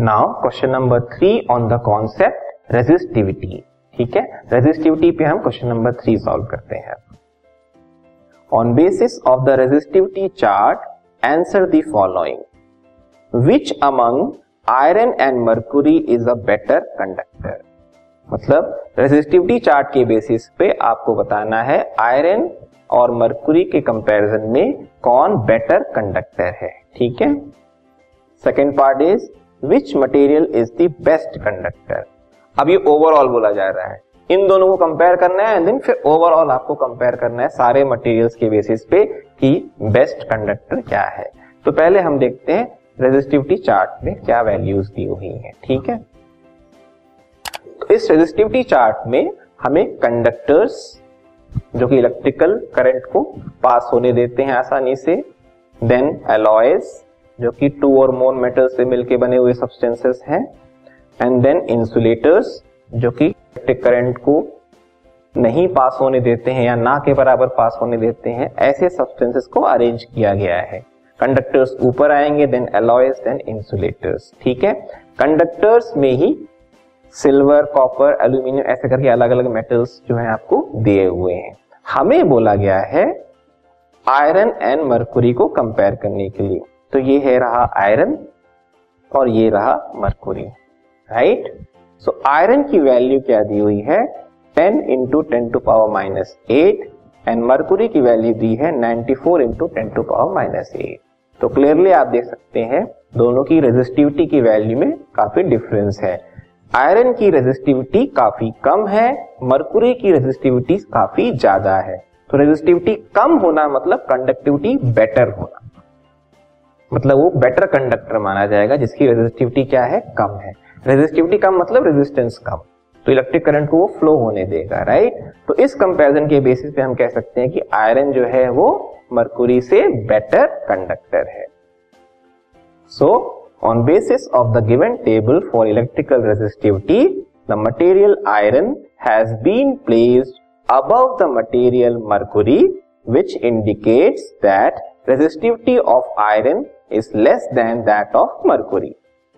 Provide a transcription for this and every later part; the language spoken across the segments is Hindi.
Now question number three on the concept resistivity ठीक है? रेजिस्टिविटी पे हम क्वेश्चन नंबर थ्री सॉल्व करते हैं। On basis of the resistivity chart answer the following which among iron and mercury is a better conductor मतलब रेजिस्टिविटी चार्ट के बेसिस पे आपको बताना है आयरन और मर्कुरी के कंपैरिजन में कौन बेटर कंडक्टर है। ठीक है? Second part is which material is the best conductor अब ये ओवरऑल बोला जा रहा है। इन दोनों को कंपेयर करना है देन फिर ओवरऑल आपको कंपेयर करना है सारे मटेरियल्स के बेसिस पे कि बेस्ट कंडक्टर क्या है। तो पहले हम देखते हैं रेजिस्टिविटी चार्ट में क्या वैल्यूज़ दी हुई है, ठीक है? तो इस रेजिस्टिविटी चार्ट में हमें कंडक्टर्स जो कि इलेक्ट्रिकल करंट को पास होने देते हैं आसानी से देन एलॉयज जो कि टू और मोर मेटल से मिलकर बने हुए सब्सटेंसेस हैं एंड देन इंसुलेटर्स जो कि इलेक्ट्रिक करंट को नहीं पास होने देते हैं या ना के बराबर पास होने देते हैं, ऐसे सब्सटेंसेस को अरेंज किया गया है। कंडक्टर्स ऊपर आएँगे देन एलॉयज देन इंसुलेटर्स ठीक है? कंडक्टर्स में ही सिल्वर कॉपर एल्यूमिनियम ऐसे करके अलग अलग मेटल्स जो है आपको दिए हुए हैं। हमें बोला गया है आयरन एंड मरकुरी को कंपेयर करने के लिए। तो ये है रहा आयरन और ये रहा मरकुरी राइट सो आयरन की वैल्यू क्या दी हुई है? 10 into ten to power minus eight and mercury की वैल्यू दी है 94 four into ten to power minus eight तो क्लियरली आप देख सकते हैं, दोनों की रेजिस्टिविटी की वैल्यू में काफ़ी डिफरेंस है। आयरन की रेजिस्टिविटी काफ़ी कम है मरकुरी की रेजिस्टिविटी काफ़ी ज़्यादा है। तो रेजिस्टिविटी कम होना मतलब कंडक्टिविटी बेटर होना। मतलब वो बेटर कंडक्टर माना जाएगा, जिसकी रेजिस्टिविटी क्या है? कम है। रेजिस्टिविटी कम मतलब रेजिस्टेंस कम। तो इलेक्ट्रिक करंट को वो फ्लो होने देगा राइट तो इस कंपैरिजन के बेसिस पे हम कह सकते हैं कि आयरन जो है वो मरकुरी से बेटर कंडक्टर है। So on basis of the given table for electrical resistivity the material iron has been placed above the material mercury, which indicates that resistivity of iron is less than that of mercury.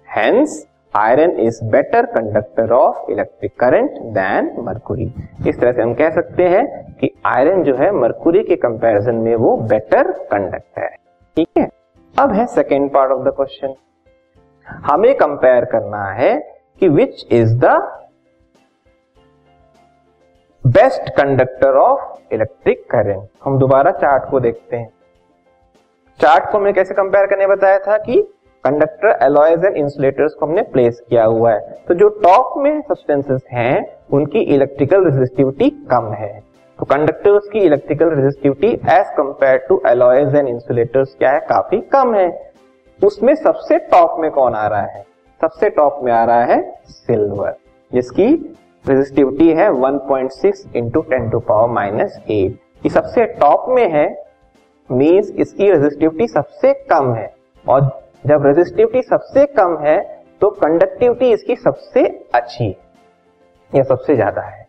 Hence iron is better conductor of electric current than mercury इस तरह से हम कह सकते हैं कि आयरन जो है मरकुरी के कंपैरिजन में वो बेटर कंडक्टर है। ठीक है? अब है second part of the question हमें कंपेयर करना है कि which is the best conductor of electric current हम दोबारा चार्ट को देखते हैं। चार्ट को हमने कैसे कंपेयर करने बताया था कि कंडक्टर एलॉयज एंड इंसुलेटर्स को हमने प्लेस किया हुआ है। तो जो टॉप में सब्सटेंसेस हैं, उनकी इलेक्ट्रिकल रेजिस्टिविटी कम है। तो कंडक्टर्स की electrical resistivity as compare to alloys and insulators क्या है? काफ़ी कम है। उसमें सबसे टॉप में कौन आ रहा है? सबसे टॉप में आ रहा है सिल्वर जिसकी रेजिस्टिविटी है 1.6 point six into ten to power minus eight ये सबसे टॉप में है मीन्स इसकी रेजिस्टिविटी सबसे कम है। और जब रेजिस्टिविटी सबसे कम है तो कंडक्टिविटी इसकी सबसे अच्छी है या सबसे ज़्यादा है।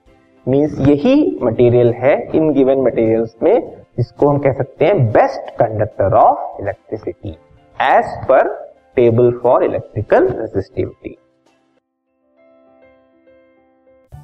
मीन्स यही मटेरियल है इन गिवन मटेरियल्स में, जिसको हम कह सकते हैं best conductor of electricity as per table for electrical resistivity